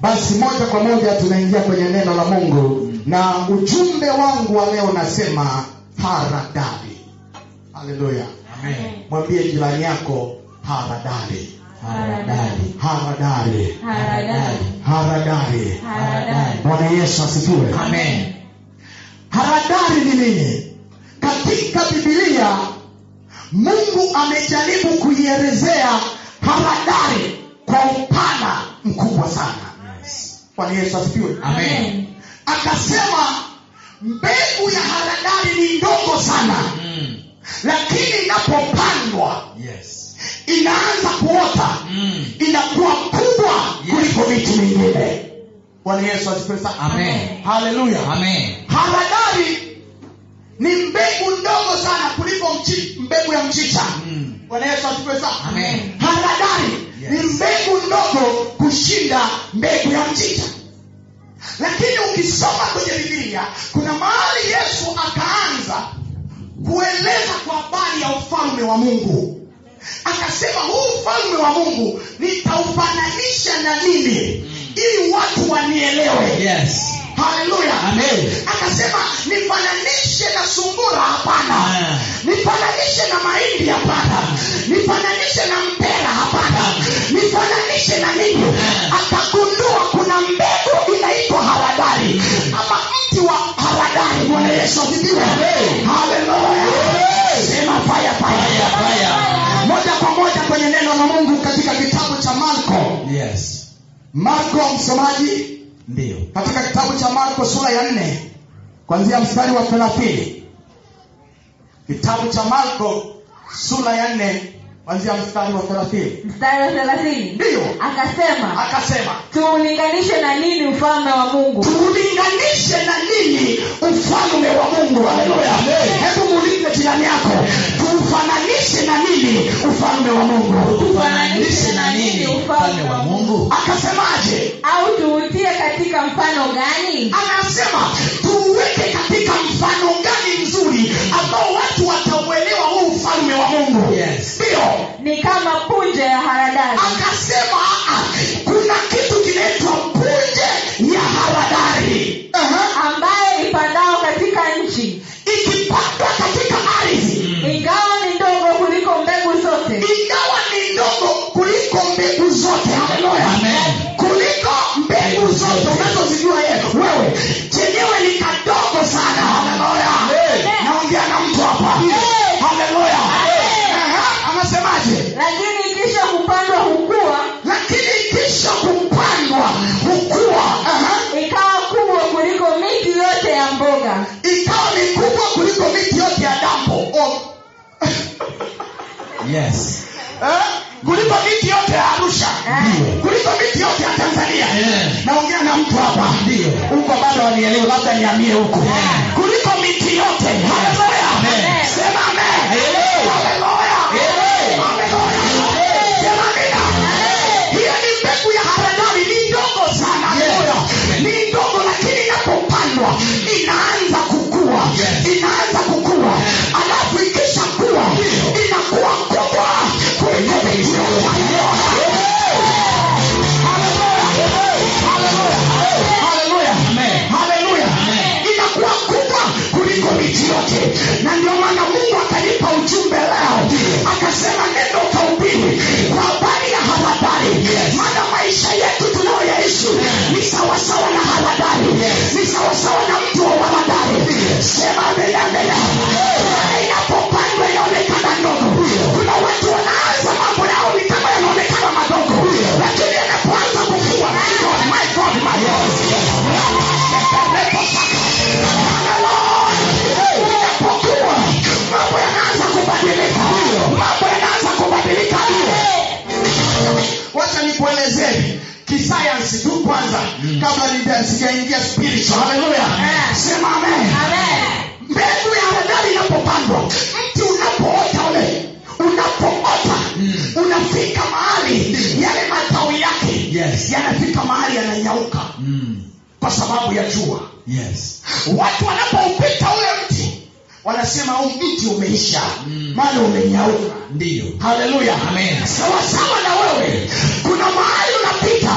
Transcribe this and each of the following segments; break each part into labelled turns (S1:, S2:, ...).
S1: basi moja kwa moja tunaingia kwenye neno la mungu. Na ujumbe wangu wa leo nasema haradali haleluya.
S2: Amen.
S1: mwambie jirani yako haradali
S2: Haradali.
S1: haradali bwana yesu asifiwe.
S2: Amen.
S1: haradali ni nini? Katika bibilia mungu amejaribu kuielezea haradali kwa upana mkubwa sana bwana yesu asifiwe
S2: Amen.
S1: akasema mbegu ya haradali ni ndogo sana
S2: Mm.
S1: lakini inapopandwa
S2: Yes.
S1: inaanza kuota
S2: Mm.
S1: inakuwa kubwa kuliko miti mingine bwana yesu asifiwe sana
S2: Amen.
S1: haleluya
S2: Amen.
S1: haradali ni mbegu ndogo sana kuliko mchi, mbegu ya mchicha
S2: Mm.
S1: bwana yesu asifiwe sana
S2: Amen.
S1: haradali
S2: Yes.
S1: ni mbegu ndogo kushinda mbegu ya mchicha lakini ukisoma kwenye bibilia kuna mahali yesu akaanza kueleza kwa habari ya ufalme wa mungu akasema huu ufalme wa mungu nitaufananisha na nini ili watu wanielewe
S2: Yes.
S1: Haleluya akasema nifananishe na sungura hapana. Nifananishe na mahindi hapana. Nifananishe na mpera hapana. Nifananishe na nini? Akagundua kuna mbegu inaitwa haradari ama mti wa haradari bwana yesu asifiwe. Haleluya sema faya faya
S2: Fire.
S1: moja kwa moja kwenye neno la mungu katika kitabu cha marko.
S2: Yes.
S1: marko msomaji
S2: Ndio.
S1: katika kitabu cha marko sura ya nne kwanzia mstari wa thelathini. Kitabu cha marko sura ya nne kwanzia mstari wa thelathini.
S3: Mstari wa thelathini.
S1: Ndiyo
S3: akasema
S1: akasema
S3: tuulinganishe na nini ufalme wa mungu?
S1: Tuulinganishe na nini ufalme wa mungu? Haleluya. Hebu muulize jirani yako tuufananishe na nini ufalme wa mungu?
S3: Tufananishe na nini ufalme wa mungu?
S1: Akasemaje
S3: gani
S1: anasema tuuweke
S2: Yes.
S1: eh? kuliko miti yote ya arusha
S3: Ndio.
S1: kuliko miti yote ya tanzania
S2: Yeah.
S1: naongea na mtu hapa
S2: Ndio.
S1: huko bado wanielewe labda niamie huko
S2: Yeah.
S1: kuliko miti yote haleluya sema Amen. Kabla sijaingia spiritual haleluya sema amen. Mbegu ya haradali inapopandwa mti unapoota ule unapoota unafika mahali yale matawi yake
S2: Yes.
S1: yanafika mahali yananyauka.
S2: Mm.
S1: kwa sababu ya jua.
S2: Yes.
S1: watu wanapoupita ule wanasema huu mti umeisha
S2: Mm.
S1: maana umenyauka
S2: Ndio.
S1: haleluya
S2: Amen.
S1: sawasawa na wewe kuna mahali unapita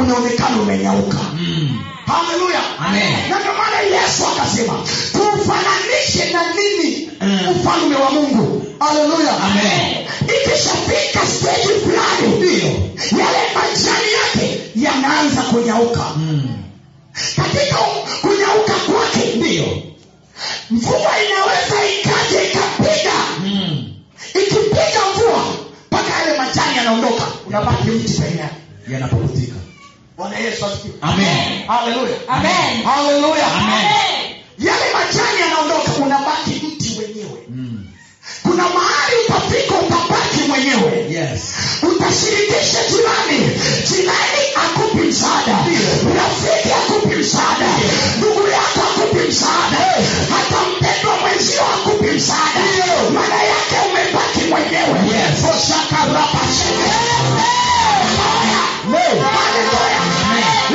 S1: unaonekana umenyauka
S2: Mm.
S1: haleluya
S2: Amen.
S1: na ndio maana yesu akasema tufananishe na nini
S2: Mm.
S1: ufalme wa mungu haleluya
S2: Amen.
S1: ikishafika steji fulani
S2: ndio
S1: yale majani yake yanaanza kunyauka
S2: Mm.
S1: katika kunyauka kwake
S2: Ndiyo.
S1: Mvua inaweza ikaja ikapiga.
S2: Mm.
S1: ikipiga mvua mpaka yale majani yanaondoka. Unabaki mti peke yake.
S2: Yanapukutika.
S1: bwana yesu asifiwe.
S2: Amen.
S1: haleluya.
S3: Amen.
S1: haleluya.
S2: Amen.
S1: yale majani yanaondoka unabaki mti wenyewe
S2: Mm.
S1: kuna mahali utafika utabaki mwenyewe.
S2: Yes.
S1: utashirikisha jirani. Jirani akupi msaada. Rafiki akupi msaada. Ndugu yako akupi msaada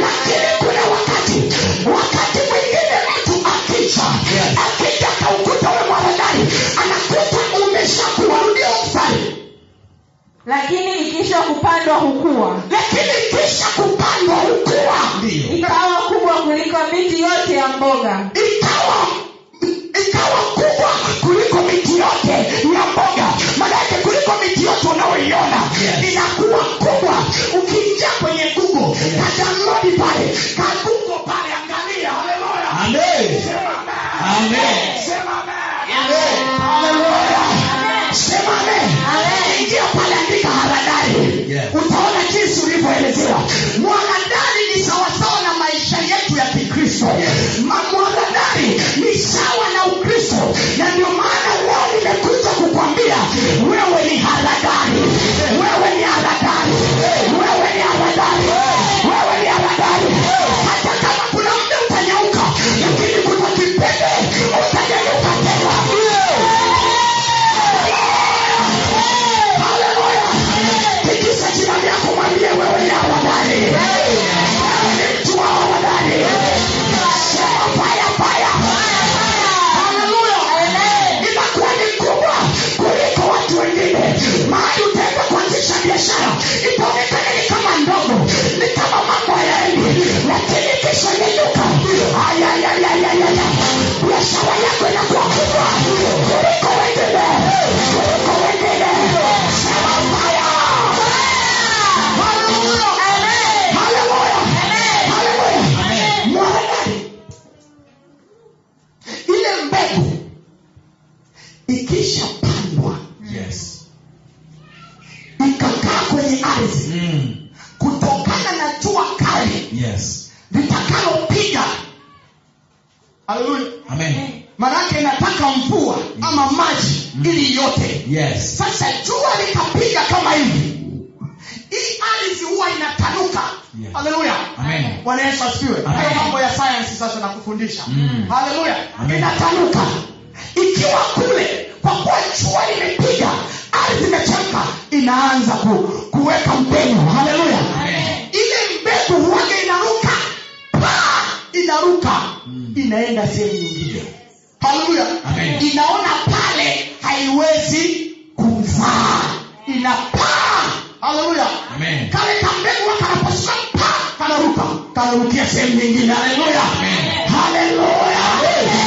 S1: lakini kuna wakati wakati mwingine mtu akija akija kaukuta anakuta
S3: lakini ikisha kupandwa hukua.
S1: Lakini ikisha kupandwa
S2: hukua.
S3: Ikawa kubwa kuliko miti yote ya mboga.
S1: Ikawa ikawa kubwa kuliko miti yote ya mboga maanake kuliko miti yote unaoiona
S2: Yes.
S1: inakuwa kubwa ukiingia kwenye
S2: gugo
S1: kadanlodi pale kagugo pale angalia haleluya Sema amen.
S2: Amen.
S1: Sema amen.
S2: Amen.
S1: Haleluya. Sema amen.
S3: Amen.
S1: ingia pale andika haradari utaona jinsi ulivyoelezewa mwanadari ni sawasawa na maisha yetu ya kikristo mwanadari ni sawa na wewe ni haradari kwenye ardhi.
S2: Mm.
S1: kutokana na jua kali
S2: Yes.
S1: litakalopiga. Maanake inataka mvua ama maji ili yote.
S2: Yes.
S1: sasa jua likapiga kama hivi. Hii ardhi huwa inatanuka.
S2: Yeah.
S1: haleluya
S2: Amen.
S1: bwana yesu asifiwe. Hayo mambo ya sayansi sasa nakufundisha.
S2: Mm.
S1: haleluya inatanuka. Ikiwa kule kwa kuwa jua limepiga imechemka inaanza ku, kuweka mpenyo haleluya. Ile mbegu wake inaruka. Paa! inaruka.
S2: Mm.
S1: inaenda sehemu nyingine. Haleluya. Inaona pale haiwezi kuzaa inapaa. Haleluya. Kale kambegu wakanapasuka pa! Kanaruka. Kanarukia sehemu nyingine. Haleluya. Haleluya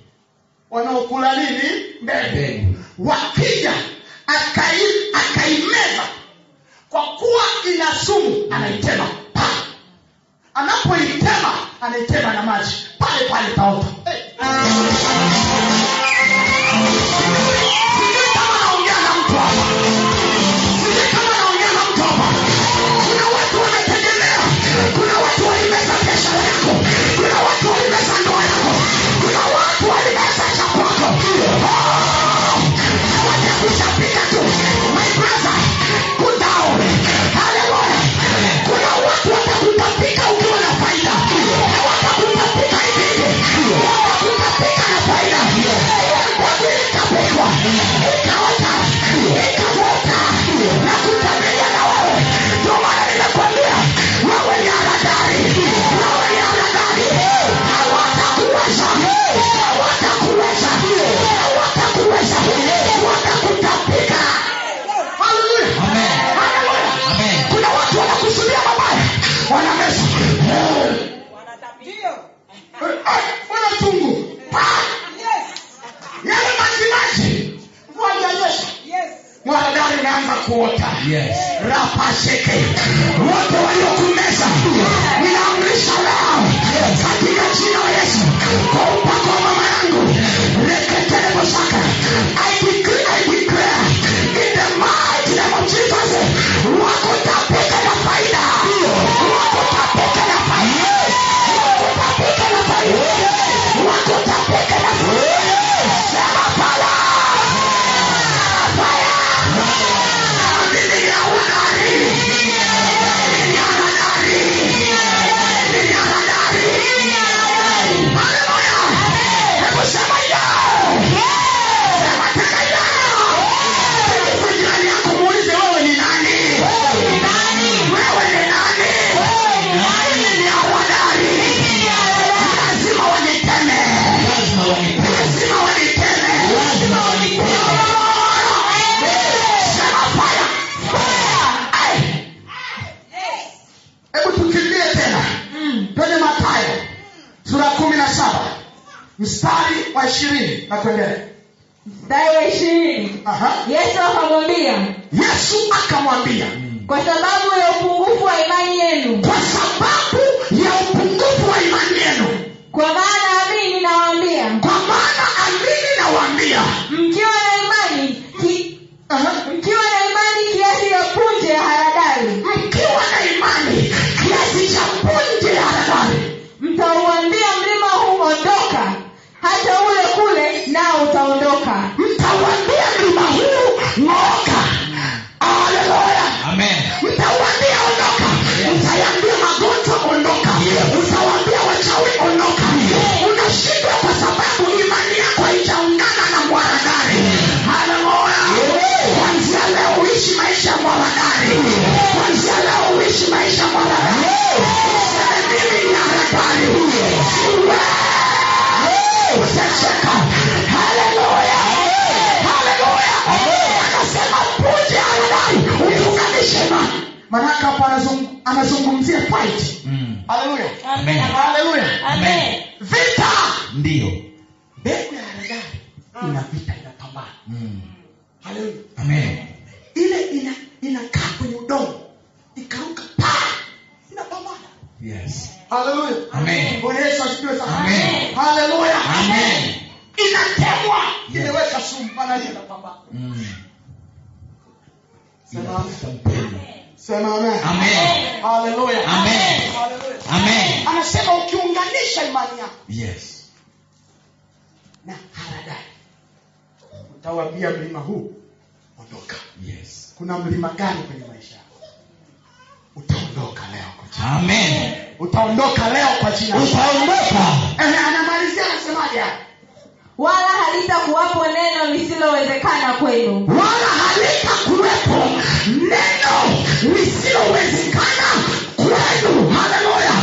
S1: wanaokula nini? Mbegu. wakija akai- akaimeza. Kwa kuwa ina sumu anaitema. Pa! Anapoitema anaitema na maji. Pale pale taota. Hey. Kuota.
S2: Yes.
S1: rapasheke wote waliokumeza ninaamrisha leo katika jina la yesu kwa upako wa mama yangu reketerebosaka I decree, I declare in the mighty name of Jesus ishirini. Na kuendelea
S3: mstari wa ishirini. Yesu akamwambia.
S1: Yesu akamwambia.
S3: Kwa sababu ya upungufu wa imani yenu.
S1: Kwa sababu ya upungufu wa imani yenu.
S3: Kwa maana amini nawaambia.
S1: Kwa maana amini nawaambia.
S3: Mkiwa na imani ki,
S1: Aha. Utawaambia wachawi ondoka. Unashindwa kwa sababu imani yako haijaungana na mwaradari haleluya! Kwanzia leo uishi maisha ya mwaradari kwanzia leo uishi maisha mwaradari useme hapo anazungumzia fight.
S2: Mm.
S1: Haleluya
S2: Amen.
S1: haleluya
S2: Amen.
S1: vita
S2: Ndio.
S1: mbegu ya haradali ina vita inapambana
S2: Mm.
S1: haleluya
S2: Amen.
S1: ile ina inakaa kwenye udongo ikaruka pa inapambana
S2: Yes.
S1: haleluya
S2: Amen.
S1: bwana yesu asifiwe sana
S2: Amen.
S1: haleluya
S2: Amen.
S1: inatemwa imeweka sumu maana hiyo inapambana
S2: Mm.
S1: Sema
S2: amen.
S1: Sema amen
S2: Amen.
S1: haleluya
S2: Amen. Amen.
S1: anasema ukiunganisha imani yako
S2: Yes.
S1: na haradali utawambia mlima huu ondoka
S2: Yes.
S1: kuna mlima gani kwenye maisha yako utaondoka leo kwa jina
S2: Amen.
S1: utaondoka leo kwa jina.
S2: Utaondoka.
S1: Anamalizia anasemaje hapa?
S3: Wala halitakuwapo neno lisilowezekana kwenu.
S1: Wala halitakuwepo neno lisilowezekana kwenu. Haleluya.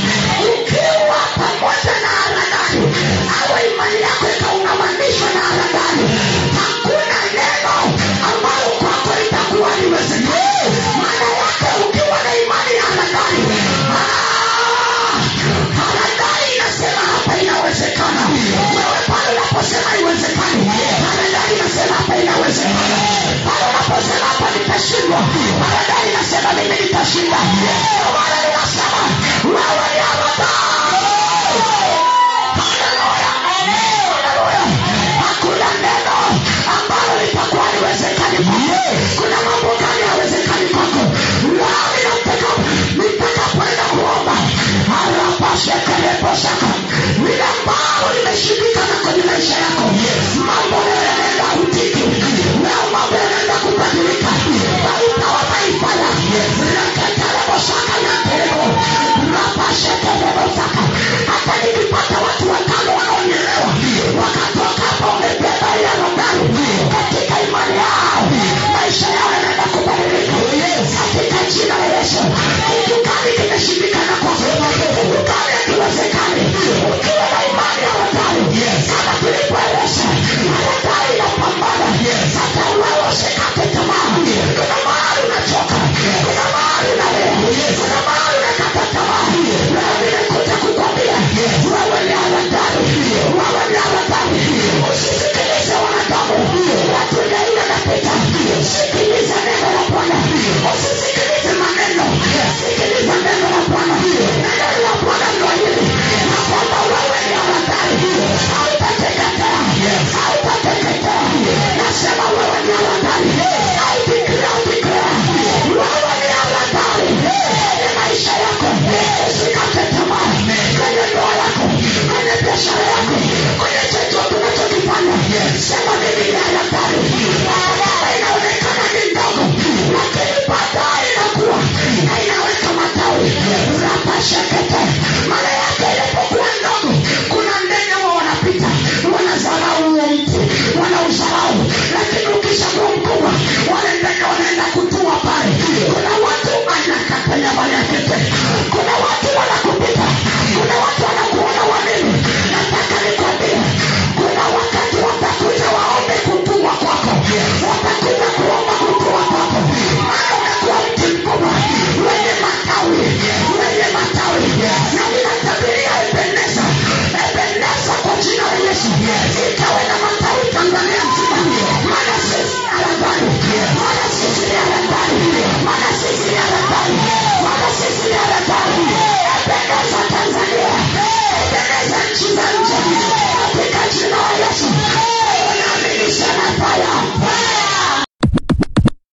S1: Ukiwa pamoja na haradali awe imani yako nitashindwa, mara ndani nasema mimi nitashinda. Leo neno ambalo litakuwa liwezekani. Kuna mambo gani yawezekani kwako? Kuomba. Arapashekereposaka lile ambalo maisha yako, mambo leo